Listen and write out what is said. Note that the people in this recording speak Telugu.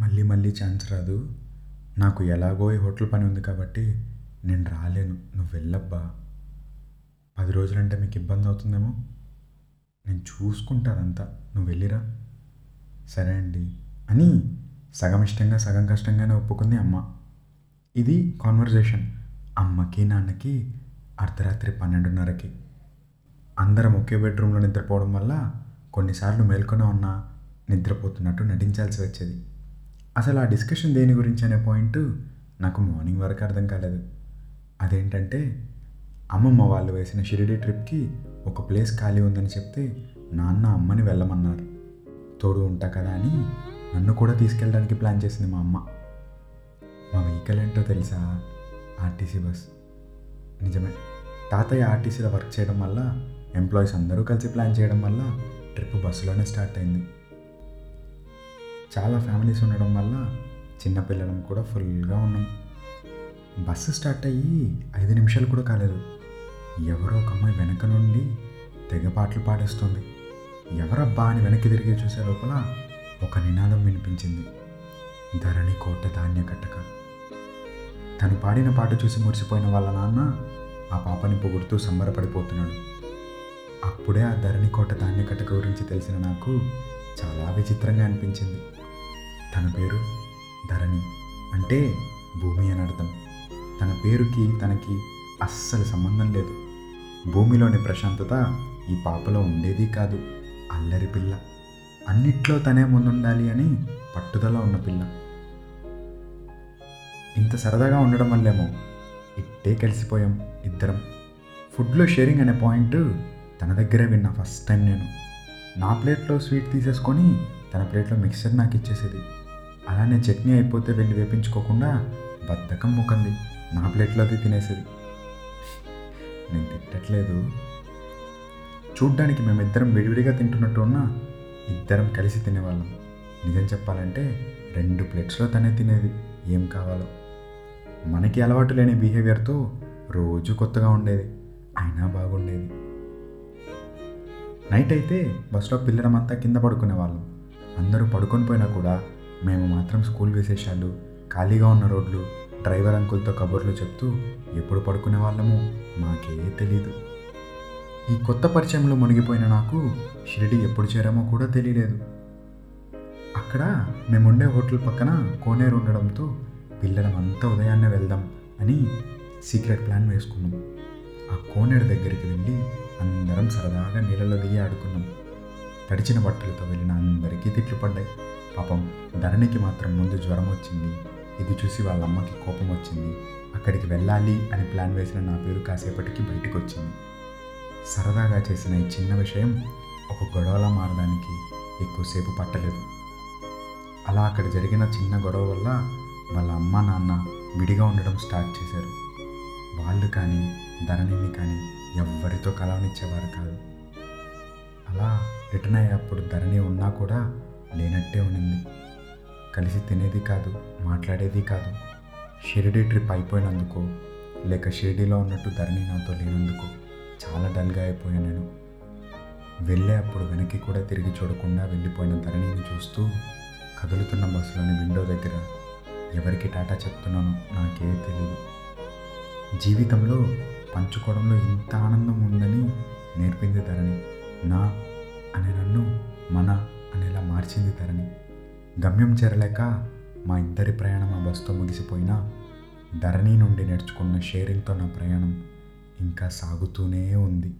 మళ్ళీ మళ్ళీ ఛాన్స్ రాదు. నాకు ఎలాగో ఈ హోటల్ పని ఉంది కాబట్టి నేను రాలేను. నువ్వు వెళ్ళబ్బా. పది రోజులంటే మీకు ఇబ్బంది అవుతుందేమో? నేను చూసుకుంటానంతా నువ్వు వెళ్ళిరా. సరే అండి అని సగం ఇష్టంగా సగం కష్టంగానే ఒప్పుకుంది అమ్మ. ఇది కాన్వర్జేషన్ అమ్మకి నాన్నకి అర్ధరాత్రి పన్నెండున్నరకి. అందరం ఒకే బెడ్రూమ్లో నిద్రపోవడం వల్ల కొన్నిసార్లు మేల్కొనే ఉన్నా నిద్రపోతున్నట్టు నటించాల్సి వచ్చేది. అసలు ఆ డిస్కషన్ దేని గురించి అనే పాయింట్ నాకు మార్నింగ్ వరకు అర్థం కాలేదు. అదేంటంటే అమ్మమ్మ వాళ్ళు వేసిన షిరిడి ట్రిప్కి ఒక ప్లేస్ ఖాళీ ఉందని చెప్తే నాన్న అమ్మని వెళ్ళమన్నారు. తోడు ఉంటా కదా అని నన్ను కూడా తీసుకెళ్ళడానికి ప్లాన్ చేసింది మా అమ్మ. మా వెహికల్ ఏంటో తెలుసా? RTC bus. నిజమే. తాతయ్య ఆర్టీసీలో వర్క్ చేయడం వల్ల ఎంప్లాయీస్ అందరూ కలిసి ప్లాన్ చేయడం వల్ల ట్రిప్ బస్సులోనే స్టార్ట్ అయింది. చాలా ఫ్యామిలీస్ ఉండడం వల్ల చిన్నపిల్లలం కూడా ఫుల్గా ఉన్నాం. బస్సు స్టార్ట్ అయ్యి ఐదు నిమిషాలు కూడా కాలేదు. ఎవరో ఒక అమ్మాయి వెనక నుండి తెగ పాటలు పాడేస్తుంది. ఎవరబ్బా అని వెనక్కి తిరిగి చూసే లోపల ఒక నినాదం వినిపించింది. ధరణి కోట ధాన్య కట్టక తను పాడిన పాట చూసి మురిసిపోయిన వాళ్ళ నాన్న ఆ పాపని పొగుడుతూ సంబరపడిపోతున్నాడు. అప్పుడే ఆ ధరణి కోట ధాన్య కట్టక గురించి తెలిసిన నాకు చాలా విచిత్రంగా అనిపించింది. తన పేరు ధరణి అంటే భూమి అని అర్థం. తన పేరుకి తనకి అస్సలు సంబంధం లేదు. భూమిలోని ప్రశాంతత ఈ పాపలో ఉండేది కాదు. అల్లరి పిల్ల. అన్నిట్లో తనే ముందుండాలి అని పట్టుదల ఉన్న పిల్ల. ఇంత సరదాగా ఉండడం వల్లేమో. ఇట్టే కలిసిపోయాం ఇద్దరం. ఫుడ్లో షేరింగ్ అనే పాయింట్ తన దగ్గరే విన్నా ఫస్ట్ టైం నేను. నా ప్లేట్లో స్వీట్ తీసేసుకొని తన ప్లేట్లో మిక్సర్ నాకు ఇచ్చేసేది. అలానే చట్నీ అయిపోతే వెళ్ళి వేపించుకోకుండా బద్ధకం మొక్కంది నా ప్లేట్లో అది తినేసేది. నేను తిట్టట్లేదు. చూడ్డానికి మేమిద్దరం విడివిడిగా తింటున్నట్టు ఉన్నా ఇద్దరం కలిసి తినేవాళ్ళం. నిజం చెప్పాలంటే రెండు ప్లేట్స్లో తనే తినేది. ఏం కావాలో. మనకి అలవాటు లేని బిహేవియర్తో రోజు కొత్తగా ఉండేది. అయినా బాగుండేది. నైట్ అయితే బస్సులో పిల్లడమంతా కింద పడుకునే వాళ్ళం అందరూ పడుకొని పోయినా కూడా మేము మాత్రం స్కూల్ విశేషాలు ఖాళీగా ఉన్న రోడ్లు డ్రైవర్ అంకుల్తో కబుర్లు చెప్తూ ఎప్పుడు పడుకునే వాళ్ళము మాకే తెలీదు. ఈ కొత్త పరిచయంలో మునిగిపోయిన నాకు షిరిడి ఎప్పుడు చేరామో కూడా తెలియలేదు అక్కడ మేముండే హోటల్ పక్కన కోనేరు ఉండడంతో పిల్లలం అంతా ఉదయాన్నే వెళ్దాం అని సీక్రెట్ ప్లాన్ వేసుకున్నాం. ఆ కోనేరు దగ్గరికి వెళ్ళి అందరం సరదాగా నీళ్ళలో దిగి ఆడుకున్నాం. తడిచిన బట్టలతో వెళ్ళిన అందరికీ తిట్లు పడ్డాయి. పాపం ధరణికి మాత్రం ముందు జ్వరం వచ్చింది. ఇది చూసి వాళ్ళ అమ్మకి కోపం వచ్చింది. అక్కడికి వెళ్ళాలి అని ప్లాన్ వేసిన నా పేరు కాసేపటికి బయటకు వచ్చింది సరదాగా చేసిన ఈ చిన్న విషయం ఒక గొడవలా మారడానికి ఎక్కువసేపు పట్టలేదు. అలా అక్కడ జరిగిన చిన్న గొడవ వల్ల వాళ్ళ అమ్మ నాన్న విడిగా ఉండడం స్టార్ట్ చేశారు. వాళ్ళు కానీ ధరణిని కానీ ఎవ్వరితో కలవనిచ్చేవారు కాదు. అలా రిటర్న్ అయ్యేప్పుడు ధరణి ఉన్నా కూడా లేనట్టే ఉండింది కలిసి తినేది కాదు మాట్లాడేది కాదు. షిరిడీ ట్రిప్ అయిపోయినందుకు లేక షిరిడీలో ఉన్నట్టు ధరణి నాతో లేనందుకు చాలా డల్గా అయిపోయాను నేను. వెళ్ళే అప్పుడు వెనక్కి కూడా తిరిగి చూడకుండా వెళ్ళిపోయిన ధరణిని చూస్తూ కదులుతున్న బస్సులోని విండో దగ్గర ఎవరికి టాటా చెప్తున్నానో నాకే తెలియదు జీవితంలో పంచుకోవడంలో ఇంత ఆనందం ఉందని నేర్పింది ధరణి. నా అనేలా మార్చింది ధరణి. గమ్యం చేరలేక మా ఇద్దరి ప్రయాణం ఆ బస్తో ముగిసిపోయినా ధరణి నుండి నేర్చుకున్న షేరింగ్తో నా ప్రయాణం ఇంకా సాగుతూనే ఉంది.